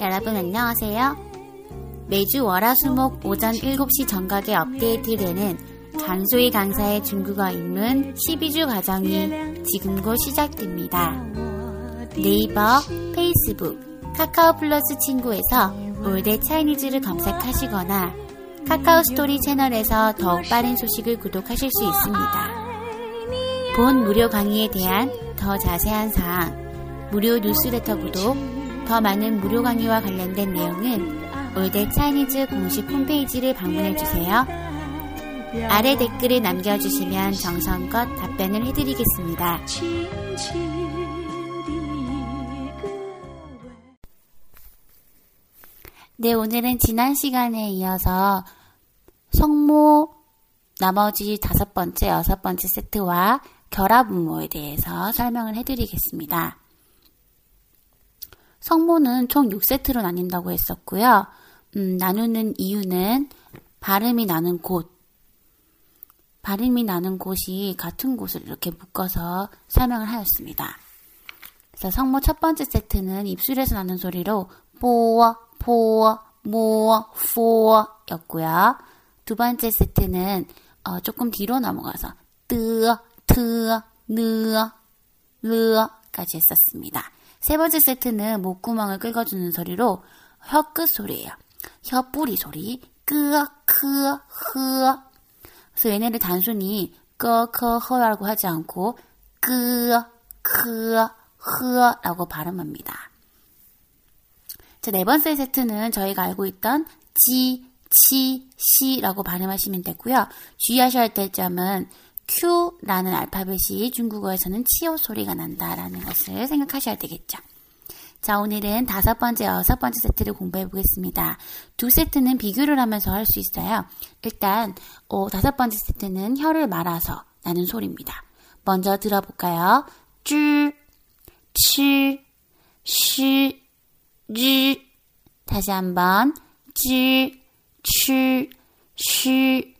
여러분 안녕하세요. 매주 월화수목 오전 7시 정각에 업데이트되는 간소희 강사의 중국어 입문 12주 과정이 지금 곧 시작됩니다. 네이버, 페이스북, 카카오 플러스 친구에서 올드 차이니즈를 검색하시거나 카카오 스토리 채널에서 더욱 빠른 소식을 구독하실 수 있습니다. 본 무료 강의에 대한 더 자세한 사항, 무료 뉴스레터 구독, 더 많은 무료 강의와 관련된 내용은 올댓 차이니즈 공식 홈페이지를 방문해주세요. 아래 댓글을 남겨주시면 정성껏 답변을 해드리겠습니다. 네, 오늘은 지난 시간에 이어서 성모 나머지 다섯 번째, 여섯 번째 세트와 결합음모에 대해서 설명을 해드리겠습니다. 성모는 총 6세트로 나뉜다고 했었고요. 음, 나누는 이유는 발음이 나는 곳, 발음이 나는 곳이 같은 곳을 이렇게 묶어서 설명을 하였습니다. 그래서 성모 첫 번째 세트는 입술에서 나는 소리로 뽀, 포, 모, 포 였고요. 두 번째 세트는 어, 조금 뒤로 넘어가서 뜨, 트, 느, 르까지 했었습니다. 세 번째 세트는 목구멍을 긁어주는 소리로 혀끝 소리예요. 혀 뿌리 소리, 끄, 크, 흐. 그래서 얘네를 단순히 끄, 크, 흐라고 하지 않고 끄, 크, 흐라고 발음합니다. 자, 네 번째 세트는 저희가 알고 있던 지, 치, 시라고 발음하시면 되고요. 주의하셔야 될 점은 Q라는 알파벳이 중국어에서는 치오 소리가 난다라는 것을 생각하셔야 되겠죠. 자, 오늘은 다섯 번째, 여섯 번째 세트를 공부해 보겠습니다. 두 세트는 비교를 하면서 할 수 있어요. 일단, 어, 다섯 번째 세트는 혀를 말아서 나는 소리입니다. 먼저 들어볼까요? 쭈, 치, 시, 지. 다시 한번, 지, 치, 시,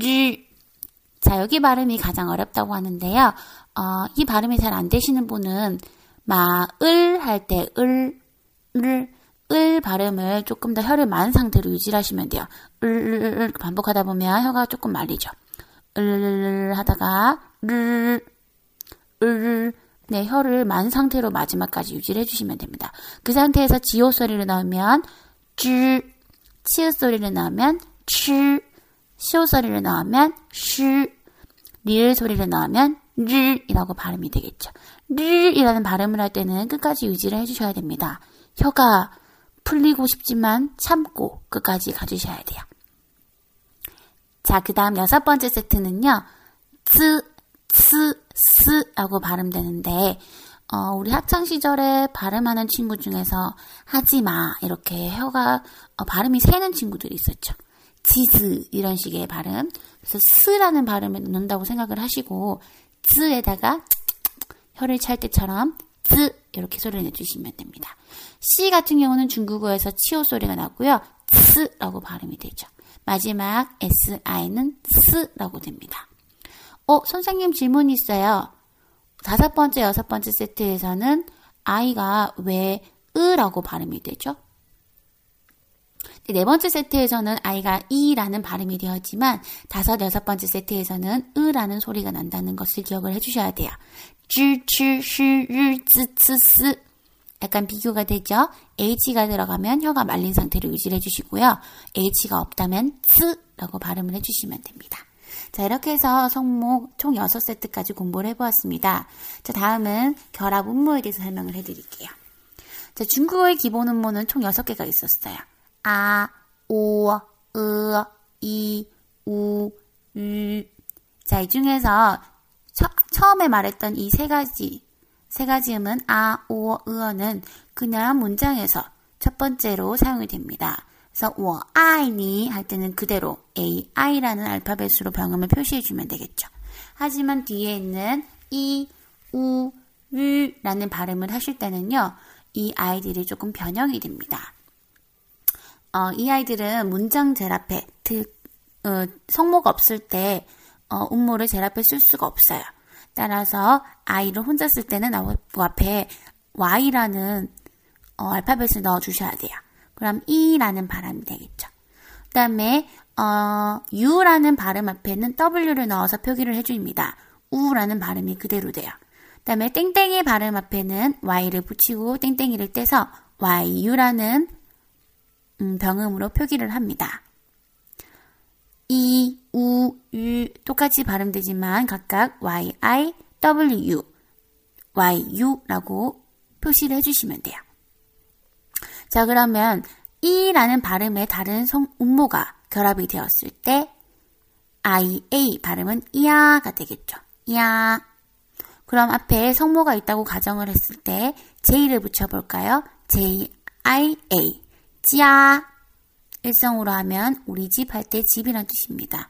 지. 자, 여기 발음이 가장 어렵다고 하는데요. 어, 이 발음이 잘 안 되시는 분은 마을 할 때 을, 을, 을 발음을 조금 더 혀를 만 상태로 유지하시면 돼요. 을, 을, 을, 을 반복하다 보면 혀가 조금 말리죠. 을, 을, 하다가 를, 을, 네, 혀를 만 상태로 마지막까지 유지를 해주시면 됩니다. 그 상태에서 지오 소리를 넣으면 쥐, 치읓 소리를 넣으면 치, 시오 소리를 넣으면 시, 리을 소리를 넣으면 르이라고 발음이 되겠죠. 르이라는 발음을 할 때는 끝까지 유지를 해주셔야 됩니다. 혀가 풀리고 싶지만 참고 끝까지 가주셔야 돼요. 자, 그 다음 여섯 번째 세트는요. 츠, 스, 스라고 발음되는데 어, 우리 학창 시절에 발음하는 친구 중에서 하지 마 이렇게 혀가 어, 발음이 새는 친구들이 있었죠. 지즈 이런 식의 발음. 그래서 스라는 발음을 넣는다고 생각을 하시고 즈에다가 혀를 찰 때처럼 즈 이렇게 소리를 내주시면 됩니다. C 같은 경우는 중국어에서 치오 소리가 나고요. 스라고 발음이 되죠. 마지막 SI는 스라고 됩니다. 어, 선생님 질문이 있어요. 다섯 번째, 여섯 번째 세트에서는 I가 왜 으라고 발음이 되죠? 네 번째 세트에서는 I가 이라는 발음이 되었지만 다섯, 여섯 번째 세트에서는 으라는 소리가 난다는 것을 기억을 해주셔야 돼요. 쯔, 츠, 시, 르, 쯔, 츠, 스. 약간 비교가 되죠? H가 들어가면 혀가 말린 상태로 유지를 해주시고요. H가 없다면 스라고 발음을 해주시면 됩니다. 자, 이렇게 해서 성목 총 6세트까지 공부를 해보았습니다. 자, 다음은 결합 음모에 대해서 설명을 해드릴게요. 자, 중국어의 기본 음모는 총 6개가 있었어요. 아, 오, 으, 이, 우, 음. 자, 이 중에서 처, 처음에 말했던 이 세 가지, 세 가지 음은 아, 오, 으어는 그냥 문장에서 첫 번째로 사용이 됩니다. 그래서 我爱你할 때는 그대로 A, I라는 알파벳으로 병음을 표시해주면 되겠죠. 하지만 뒤에 있는 이, 우, 르라는 발음을 하실 때는요, 이 아이들이 조금 변형이 됩니다. 어, 이 아이들은 문장 젤 앞에, 드, 어, 성모가 없을 때, 어, 음모를 젤 앞에 쓸 수가 없어요. 따라서 아이를 혼자 쓸 때는 앞에 Y라는 어, 알파벳을 넣어 주셔야 돼요. 그럼 E라는 발음이 되겠죠. 그 다음에 어, U라는 발음 앞에는 W를 넣어서 표기를 해줍니다. 우라는 발음이 그대로 돼요. 그 다음에 땡땡이 발음 앞에는 Y를 붙이고 땡땡이를 떼서 YU라는 음, 병음으로 표기를 합니다. 이, 우, 유 똑같이 발음되지만 각각 Y, I, W, Y, U라고 표시를 해주시면 돼요. 자, 그러면 이라는 발음의 다른 성, 음모가 결합이 되었을 때 I, A 발음은 이야가 되겠죠. 이야. 그럼 앞에 성모가 있다고 가정을 했을 때 J를 붙여볼까요? J, I, A. 지야. 일성으로 하면 우리 집 할 때 집이란 뜻입니다.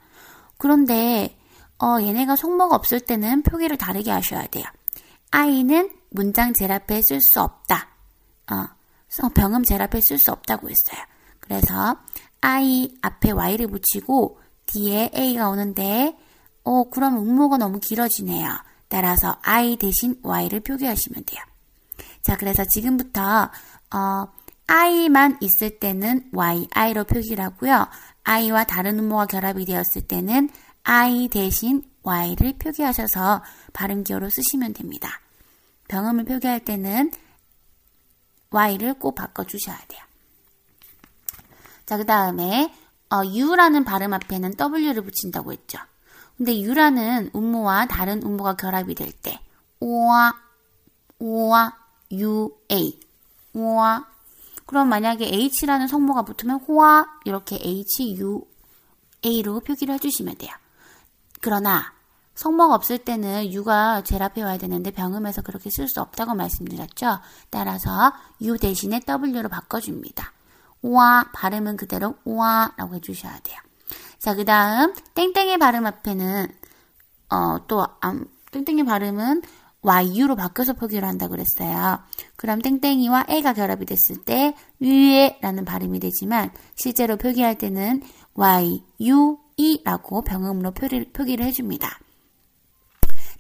그런데 어, 얘네가 성모가 없을 때는 표기를 다르게 하셔야 돼요. I는 문장 제 앞에 쓸 수 없다. 어, 병음 제 앞에 쓸 수 없다고 했어요. 그래서 I 앞에 Y를 붙이고 뒤에 A가 오는데 어, 그럼 음모가 너무 길어지네요. 따라서 I 대신 Y를 표기하시면 돼요. 자, 그래서 지금부터 어, I만 있을 때는 Y, I로 표기를 하고요. I와 다른 음모가 결합이 되었을 때는 I 대신 Y를 표기하셔서 발음 기호로 쓰시면 됩니다. 병음을 표기할 때는 Y를 꼭 바꿔주셔야 돼요. 자, 그 다음에 어, U라는 발음 앞에는 W를 붙인다고 했죠. 근데 U라는 음모와 다른 음모가 결합이 될 때, 오와, 오와, U, A, 오와. 그럼 만약에 H라는 성모가 붙으면 호와, 이렇게 H, U, A로 표기를 해주시면 돼요. 그러나 성모가 없을 때는 U가 제일 앞에 와야 되는데 병음에서 그렇게 쓸 수 없다고 말씀드렸죠. 따라서 U 대신에 W로 바꿔줍니다. 우와 발음은 그대로 우와라고 해주셔야 돼요. 자, 그 다음 땡땡의 발음 앞에는 어, 또 음, 땡땡의 발음은 YU로 바꿔서 표기를 한다고 그랬어요. 그럼 땡땡이와 A가 결합이 됐을 때 위에라는 발음이 되지만 실제로 표기할 때는 YUE라고 병음으로 표기를, 표기를 해줍니다.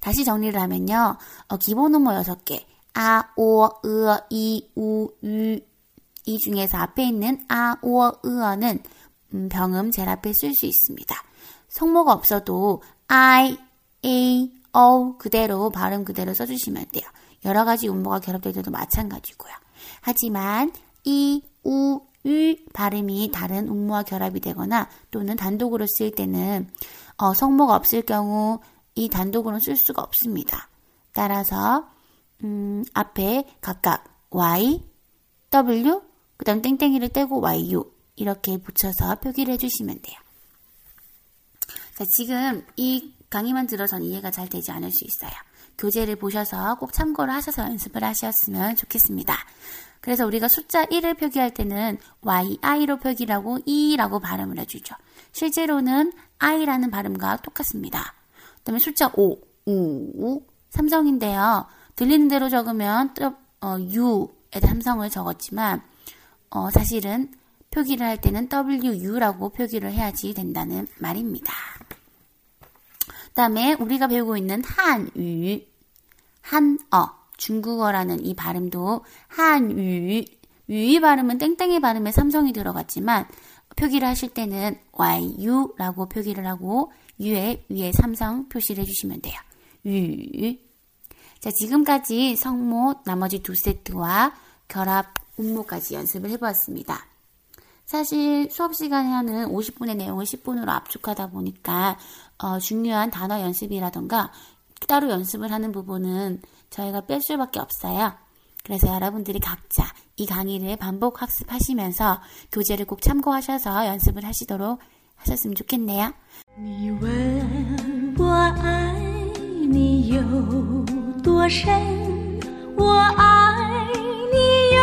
다시 정리를 하면요. 어, 기본 음모 6개. 아, 오, 으, 이, 우, 유, 이 중에서 앞에 있는 아, 오, 으어는 음, 병음 제 앞에 쓸 수 있습니다. 성모가 없어도 I, A, O 그대로 발음 그대로 써주시면 돼요. 여러 가지 음모가 결합될 때도 마찬가지고요. 하지만 이, 우, 유 발음이 다른 음모와 결합이 되거나 또는 단독으로 쓸 때는 어, 성모가 없을 경우 이 단독으로는 쓸 수가 없습니다. 따라서 음, 앞에 각각 y, w, 그 다음 땡땡이를 떼고 yu 이렇게 붙여서 표기를 해주시면 돼요. 자, 지금 이 강의만 들어선 이해가 잘 되지 않을 수 있어요. 교재를 보셔서 꼭 참고를 하셔서 연습을 하셨으면 좋겠습니다. 그래서 우리가 숫자 1을 표기할 때는 yi로 표기를 하고 e라고 발음을 해주죠. 실제로는 i라는 발음과 똑같습니다. 그 다음에 숫자 5, 우, 삼성인데요. 들리는 대로 적으면 어, U에 삼성을 적었지만 어, 사실은 표기를 할 때는 WU라고 표기를 해야지 된다는 말입니다. 그 다음에 우리가 배우고 있는 한유, 한어, 중국어라는 이 발음도 한유, 유의 발음은 땡땡의 발음에 삼성이 들어갔지만 표기를 하실 때는 YU라고 표기를 하고 유에 위에 삼성 표시를 해주시면 돼요. 유. 자, 지금까지 성모 나머지 두 세트와 결합 음모까지 연습을 해보았습니다. 사실 수업 시간에 하는 50분의 내용을 10분으로 압축하다 보니까 어, 중요한 단어 연습이라던가 따로 연습을 하는 부분은 저희가 뺄 수밖에 없어요. 그래서 여러분들이 각자 이 강의를 반복 학습하시면서 교재를 꼭 참고하셔서 연습을 하시도록 하셨으면 좋겠네요. 你问我爱你有多深，我爱你有